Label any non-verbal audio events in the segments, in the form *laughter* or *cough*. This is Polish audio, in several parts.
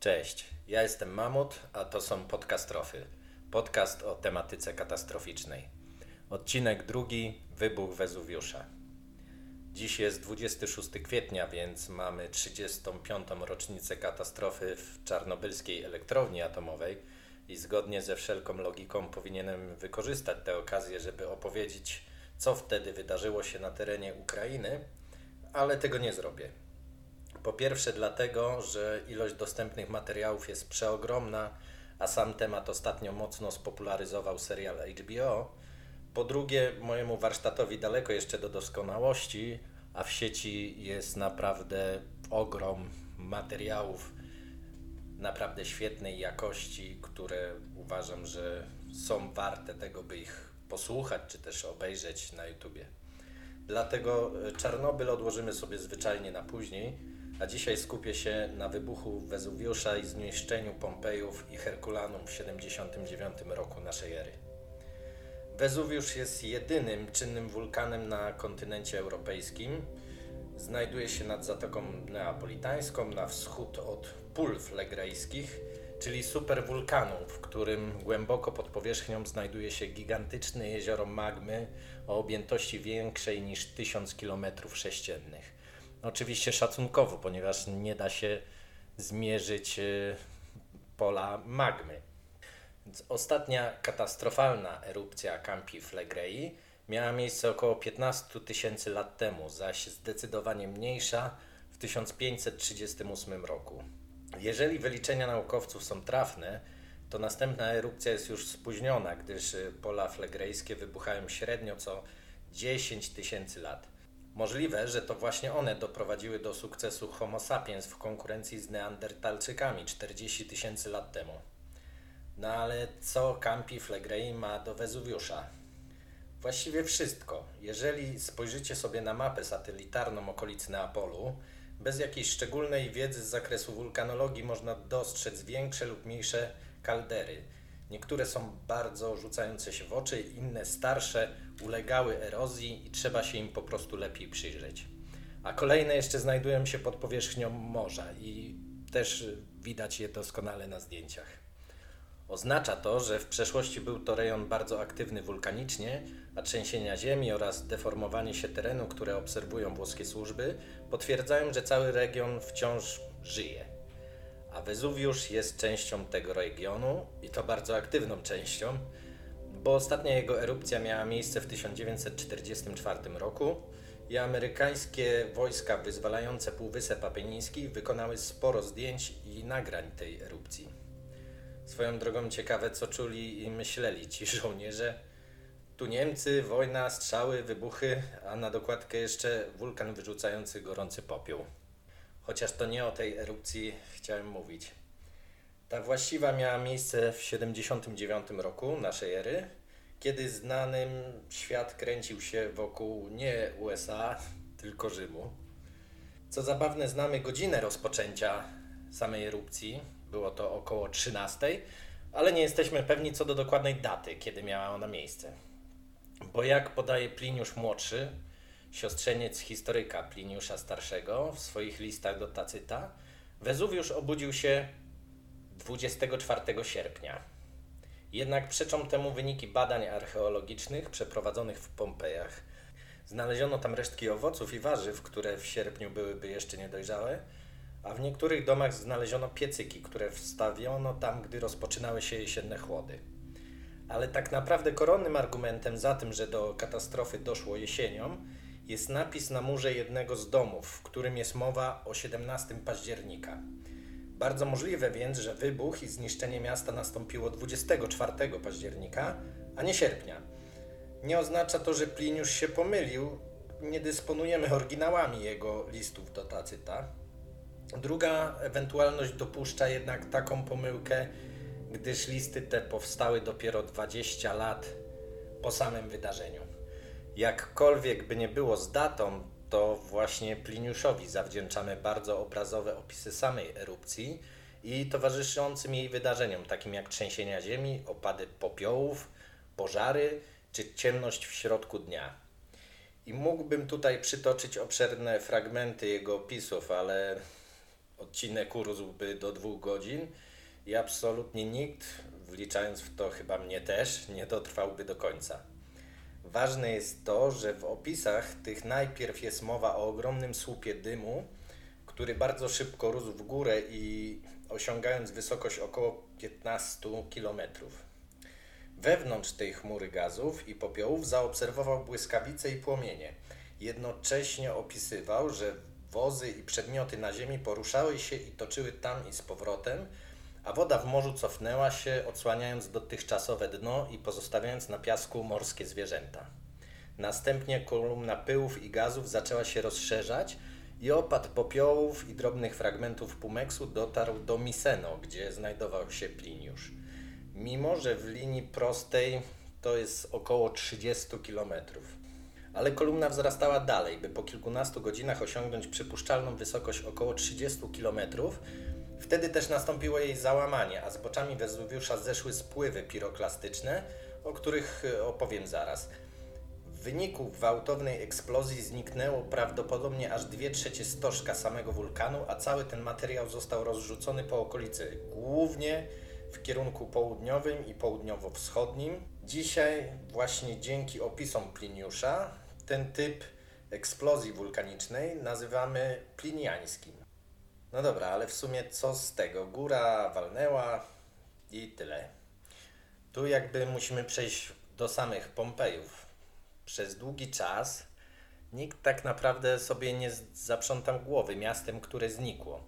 Cześć, ja jestem Mamut, a to są podcastrofy. Podcast o tematyce katastroficznej. Odcinek drugi Wybuch Wezuwiusza. Dziś jest 26 kwietnia, więc mamy 35. rocznicę katastrofy w czarnobylskiej elektrowni atomowej i zgodnie ze wszelką logiką powinienem wykorzystać tę okazję, żeby opowiedzieć, co wtedy wydarzyło się na terenie Ukrainy, ale tego nie zrobię. Po pierwsze, dlatego, że ilość dostępnych materiałów jest przeogromna, a sam temat ostatnio mocno spopularyzował serial HBO. Po drugie, mojemu warsztatowi daleko jeszcze do doskonałości, a w sieci jest naprawdę ogrom materiałów naprawdę świetnej jakości, które uważam, że są warte tego, by ich posłuchać czy też obejrzeć na YouTubie. Dlatego Czarnobyl odłożymy sobie zwyczajnie na później a dzisiaj skupię się na wybuchu Wezuwiusza i zniszczeniu Pompejów i Herkulanum w 79 roku naszej ery. Wezuwiusz jest jedynym czynnym wulkanem na kontynencie europejskim. Znajduje się nad Zatoką Neapolitańską na wschód od pól flegrejskich, czyli superwulkanu, w którym głęboko pod powierzchnią znajduje się gigantyczne jezioro magmy o objętości większej niż 1000 km sześciennych. Oczywiście szacunkowo, ponieważ nie da się zmierzyć y, pola magmy. Więc ostatnia katastrofalna erupcja Campi Flegrei miała miejsce około 15 tysięcy lat temu, zaś zdecydowanie mniejsza w 1538 roku. Jeżeli wyliczenia naukowców są trafne, to następna erupcja jest już spóźniona, gdyż pola flegrejskie wybuchają średnio co 10 tysięcy lat. Możliwe, że to właśnie one doprowadziły do sukcesu Homo sapiens w konkurencji z Neandertalczykami 40 tysięcy lat temu. No ale co Campi Flegrei ma do Wezuwiusza? Właściwie wszystko. Jeżeli spojrzycie sobie na mapę satelitarną okolic Neapolu, bez jakiejś szczególnej wiedzy z zakresu wulkanologii można dostrzec większe lub mniejsze kaldery – Niektóre są bardzo rzucające się w oczy, inne starsze, ulegały erozji i trzeba się im po prostu lepiej przyjrzeć. A kolejne jeszcze znajdują się pod powierzchnią morza i też widać je doskonale na zdjęciach. Oznacza to, że w przeszłości był to rejon bardzo aktywny wulkanicznie, a trzęsienia ziemi oraz deformowanie się terenu, które obserwują włoskie służby, potwierdzają, że cały region wciąż żyje a Wezuwiusz jest częścią tego regionu i to bardzo aktywną częścią, bo ostatnia jego erupcja miała miejsce w 1944 roku i amerykańskie wojska wyzwalające Półwysep Apeniński wykonały sporo zdjęć i nagrań tej erupcji. Swoją drogą ciekawe, co czuli i myśleli ci *laughs* żołnierze. Tu Niemcy, wojna, strzały, wybuchy, a na dokładkę jeszcze wulkan wyrzucający gorący popiół chociaż to nie o tej erupcji chciałem mówić. Ta właściwa miała miejsce w 79 roku naszej ery, kiedy znanym świat kręcił się wokół nie USA, tylko Rzymu. Co zabawne, znamy godzinę rozpoczęcia samej erupcji. Było to około 13, ale nie jesteśmy pewni co do dokładnej daty, kiedy miała ona miejsce. Bo jak podaje Pliniusz Młodszy, siostrzeniec historyka Pliniusza Starszego w swoich listach do Tacyta, Wezuwiusz obudził się 24 sierpnia. Jednak przeczą temu wyniki badań archeologicznych przeprowadzonych w Pompejach. Znaleziono tam resztki owoców i warzyw, które w sierpniu byłyby jeszcze niedojrzałe, a w niektórych domach znaleziono piecyki, które wstawiono tam, gdy rozpoczynały się jesienne chłody. Ale tak naprawdę koronnym argumentem za tym, że do katastrofy doszło jesienią, jest napis na murze jednego z domów, w którym jest mowa o 17 października. Bardzo możliwe więc, że wybuch i zniszczenie miasta nastąpiło 24 października, a nie sierpnia. Nie oznacza to, że Pliniusz się pomylił, nie dysponujemy oryginałami jego listów do Tacyta. Druga ewentualność dopuszcza jednak taką pomyłkę, gdyż listy te powstały dopiero 20 lat po samym wydarzeniu. Jakkolwiek by nie było z datą, to właśnie Pliniuszowi zawdzięczamy bardzo obrazowe opisy samej erupcji i towarzyszącym jej wydarzeniom, takim jak trzęsienia ziemi, opady popiołów, pożary czy ciemność w środku dnia. I mógłbym tutaj przytoczyć obszerne fragmenty jego opisów, ale od odcinek urósłby do dwóch godzin i absolutnie nikt, wliczając w to chyba mnie też, nie dotrwałby do końca. Ważne jest to, że w opisach tych najpierw jest mowa o ogromnym słupie dymu, który bardzo szybko rósł w górę i osiągając wysokość około 15 km. Wewnątrz tej chmury gazów i popiołów zaobserwował błyskawice i płomienie. Jednocześnie opisywał, że wozy i przedmioty na ziemi poruszały się i toczyły tam i z powrotem, a woda w morzu cofnęła się, odsłaniając dotychczasowe dno i pozostawiając na piasku morskie zwierzęta. Następnie kolumna pyłów i gazów zaczęła się rozszerzać i opad popiołów i drobnych fragmentów pumeksu dotarł do Miseno, gdzie znajdował się Pliniusz. Mimo, że w linii prostej to jest około 30 km. Ale kolumna wzrastała dalej, by po kilkunastu godzinach osiągnąć przypuszczalną wysokość około 30 km, Wtedy też nastąpiło jej załamanie, a z boczami Wezuwiusza zeszły spływy piroklastyczne, o których e, opowiem zaraz. W wyniku gwałtownej eksplozji zniknęło prawdopodobnie aż dwie trzecie stożka samego wulkanu, a cały ten materiał został rozrzucony po okolicy, głównie w kierunku południowym i południowo-wschodnim. Dzisiaj, właśnie dzięki opisom Pliniusza, ten typ eksplozji wulkanicznej nazywamy pliniańskim. No dobra, ale w sumie co z tego? Góra walnęła i tyle. Tu jakby musimy przejść do samych Pompejów. Przez długi czas nikt tak naprawdę sobie nie zaprzątał głowy miastem, które znikło.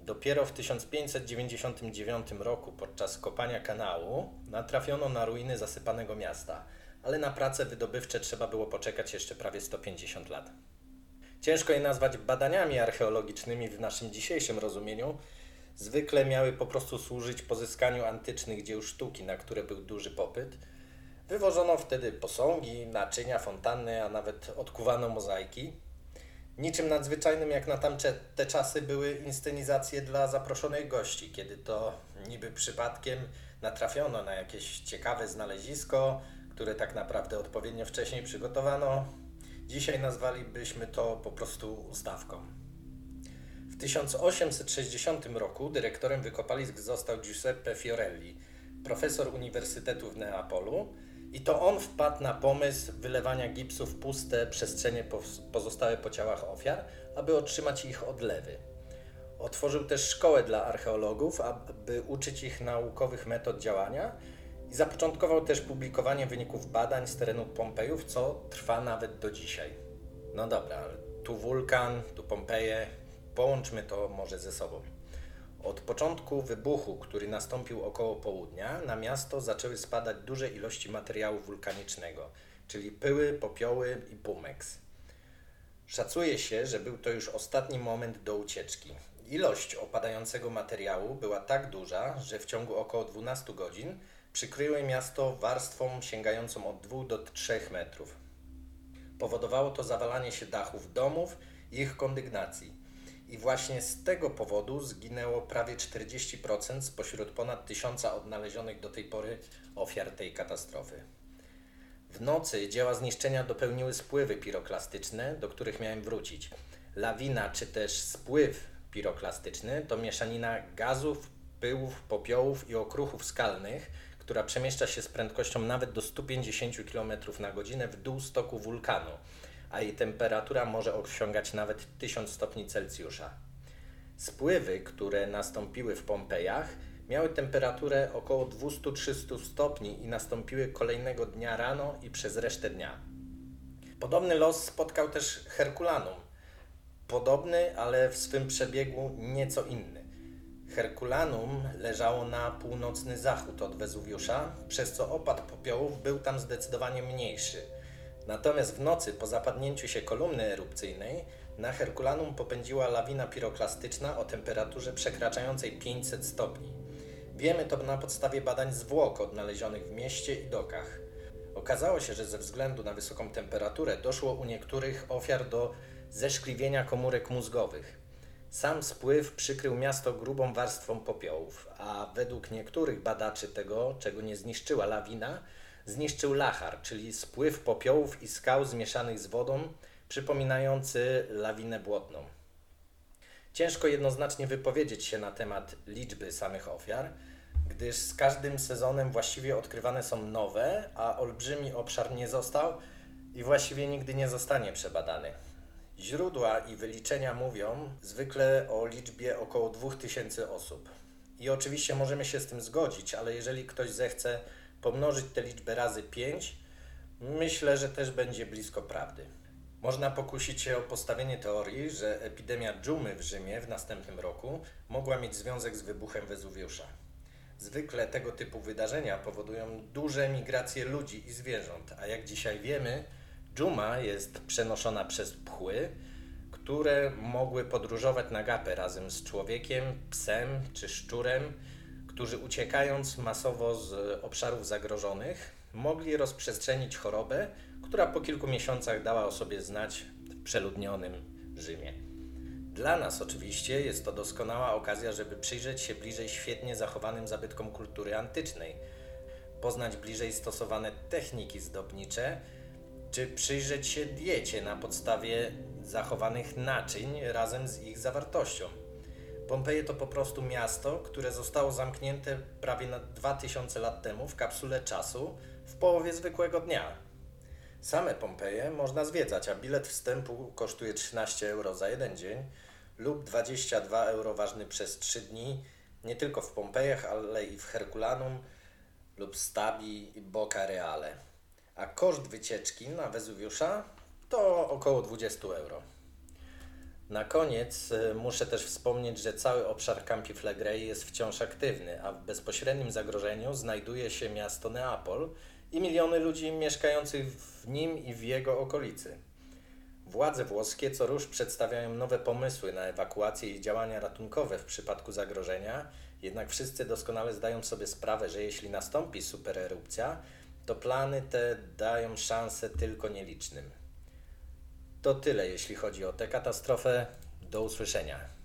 Dopiero w 1599 roku podczas kopania kanału natrafiono na ruiny zasypanego miasta, ale na prace wydobywcze trzeba było poczekać jeszcze prawie 150 lat. Ciężko je nazwać badaniami archeologicznymi w naszym dzisiejszym rozumieniu. Zwykle miały po prostu służyć pozyskaniu antycznych dzieł sztuki, na które był duży popyt. Wywożono wtedy posągi, naczynia, fontanny, a nawet odkuwano mozaiki. Niczym nadzwyczajnym jak na tamte te czasy były inscenizacje dla zaproszonych gości, kiedy to niby przypadkiem natrafiono na jakieś ciekawe znalezisko, które tak naprawdę odpowiednio wcześniej przygotowano, Dzisiaj nazwalibyśmy to po prostu ustawką. W 1860 roku dyrektorem wykopalisk został Giuseppe Fiorelli, profesor Uniwersytetu w Neapolu, i to on wpadł na pomysł wylewania gipsu w puste przestrzenie pozostałe po ciałach ofiar, aby otrzymać ich odlewy. Otworzył też szkołę dla archeologów, aby uczyć ich naukowych metod działania i zapoczątkował też publikowanie wyników badań z terenu Pompejów, co trwa nawet do dzisiaj. No dobra, ale tu wulkan, tu Pompeje, połączmy to może ze sobą. Od początku wybuchu, który nastąpił około południa, na miasto zaczęły spadać duże ilości materiału wulkanicznego, czyli pyły, popioły i pumeks. Szacuje się, że był to już ostatni moment do ucieczki. Ilość opadającego materiału była tak duża, że w ciągu około 12 godzin przykryły miasto warstwą sięgającą od 2 do 3 metrów. Powodowało to zawalanie się dachów domów i ich kondygnacji. I właśnie z tego powodu zginęło prawie 40% spośród ponad tysiąca odnalezionych do tej pory ofiar tej katastrofy. W nocy dzieła zniszczenia dopełniły spływy piroklastyczne, do których miałem wrócić. Lawina czy też spływ piroklastyczny to mieszanina gazów, pyłów, popiołów i okruchów skalnych, która przemieszcza się z prędkością nawet do 150 km na godzinę w dół stoku wulkanu, a jej temperatura może osiągać nawet 1000 stopni Celsjusza. Spływy, które nastąpiły w Pompejach, miały temperaturę około 200-300 stopni i nastąpiły kolejnego dnia rano i przez resztę dnia. Podobny los spotkał też Herkulanum. Podobny, ale w swym przebiegu nieco inny. Herkulanum leżało na północny zachód od Wezuwiusza, przez co opad popiołów był tam zdecydowanie mniejszy. Natomiast w nocy po zapadnięciu się kolumny erupcyjnej na Herkulanum popędziła lawina piroklastyczna o temperaturze przekraczającej 500 stopni. Wiemy to na podstawie badań zwłok odnalezionych w mieście i dokach. Okazało się, że ze względu na wysoką temperaturę doszło u niektórych ofiar do zeszkliwienia komórek mózgowych. Sam spływ przykrył miasto grubą warstwą popiołów, a według niektórych badaczy tego, czego nie zniszczyła lawina, zniszczył lachar, czyli spływ popiołów i skał zmieszanych z wodą, przypominający lawinę błotną. Ciężko jednoznacznie wypowiedzieć się na temat liczby samych ofiar, gdyż z każdym sezonem właściwie odkrywane są nowe, a olbrzymi obszar nie został i właściwie nigdy nie zostanie przebadany. Źródła i wyliczenia mówią zwykle o liczbie około 2000 osób. I oczywiście możemy się z tym zgodzić, ale jeżeli ktoś zechce pomnożyć tę liczbę razy 5, myślę, że też będzie blisko prawdy. Można pokusić się o postawienie teorii, że epidemia dżumy w Rzymie w następnym roku mogła mieć związek z wybuchem Wezuwiusza. Zwykle tego typu wydarzenia powodują duże migracje ludzi i zwierząt, a jak dzisiaj wiemy, dżuma jest przenoszona przez pchły, które mogły podróżować na gapę razem z człowiekiem, psem czy szczurem, którzy uciekając masowo z obszarów zagrożonych, mogli rozprzestrzenić chorobę, która po kilku miesiącach dała o sobie znać w przeludnionym Rzymie. Dla nas oczywiście jest to doskonała okazja, żeby przyjrzeć się bliżej świetnie zachowanym zabytkom kultury antycznej, poznać bliżej stosowane techniki zdobnicze, czy przyjrzeć się diecie na podstawie zachowanych naczyń razem z ich zawartością. Pompeje to po prostu miasto, które zostało zamknięte prawie na 2000 lat temu w kapsule czasu w połowie zwykłego dnia. Same Pompeje można zwiedzać, a bilet wstępu kosztuje 13 euro za jeden dzień lub 22 euro ważny przez 3 dni, nie tylko w Pompejach, ale i w Herkulanum lub Stabi i Boca Reale. A koszt wycieczki na Wezuwiusza to około 20 euro. Na koniec y, muszę też wspomnieć, że cały obszar Campi Flegrei jest wciąż aktywny, a w bezpośrednim zagrożeniu znajduje się miasto Neapol i miliony ludzi mieszkających w nim i w jego okolicy. Władze włoskie co rusz przedstawiają nowe pomysły na ewakuację i działania ratunkowe w przypadku zagrożenia, jednak wszyscy doskonale zdają sobie sprawę, że jeśli nastąpi supererupcja, to plany te dają szansę tylko nielicznym. To tyle, jeśli chodzi o tę katastrofę. Do usłyszenia.